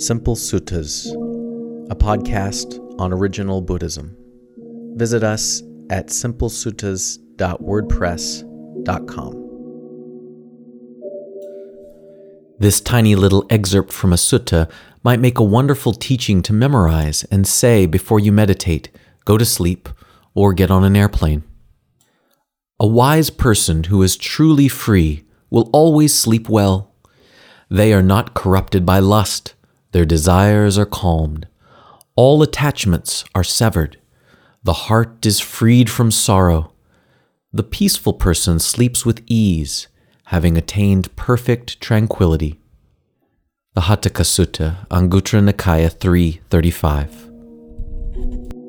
Simple Suttas, a podcast on original Buddhism. Visit us at simplesuttas.wordpress.com. This tiny little excerpt from a sutta might make a wonderful teaching to memorize and say before you meditate, go to sleep, or get on an airplane. A wise person who is truly free will always sleep well. They are not corrupted by lust their desires are calmed. All attachments are severed. The heart is freed from sorrow. The peaceful person sleeps with ease, having attained perfect tranquility. The Hatthaka Sutta, Anguttara Nikaya 335.